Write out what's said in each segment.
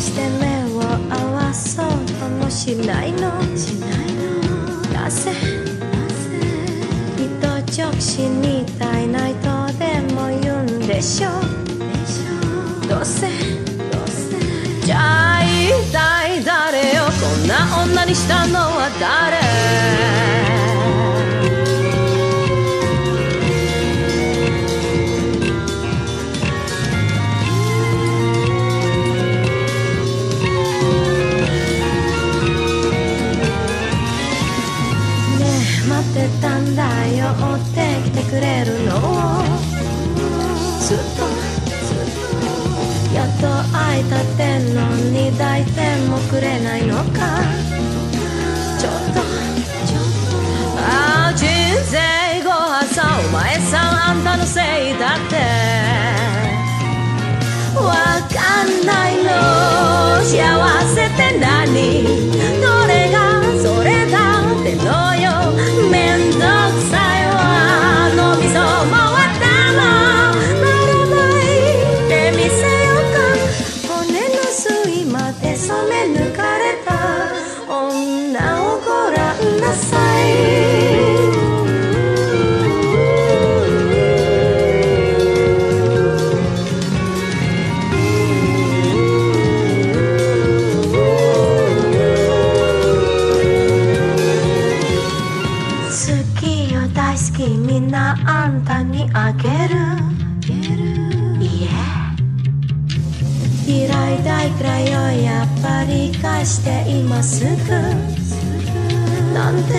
して目を合わそうともしないの。しないのなぜ？なぜ一直進みたいないとでも言うんでしょどう。せどうせ？じゃあ一体誰よこんな女にしたのは誰？たんだよ。追ってきてくれるの。ずっとやっと会いたってんのに抱いてもくれないのか。ちょっとちょっと。ああ人生後破さお前さんあんたのせいだって。わかんないの。幸せって何？大好きみんなあんたにあげる。いえ。嫌いだいくらいよやっぱり返して今すぐなんで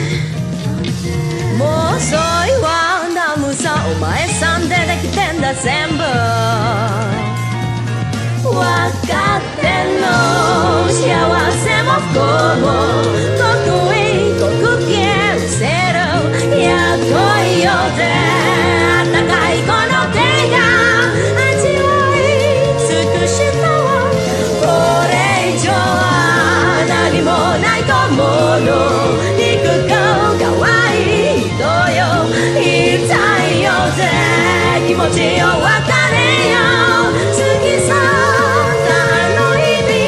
もう遅いわ。ナムさお前さんでできてんだ全部。わかってんの。幸せも不幸も。れよ別れよ。過ぎ去ったあの日々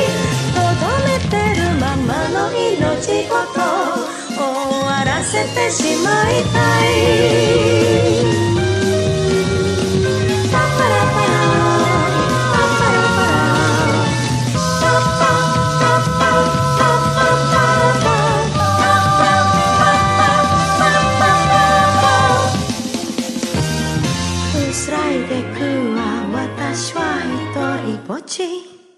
とどめてるままの命ごと終わらせてしまいたい。つらいでくわ私は一人ぼっち。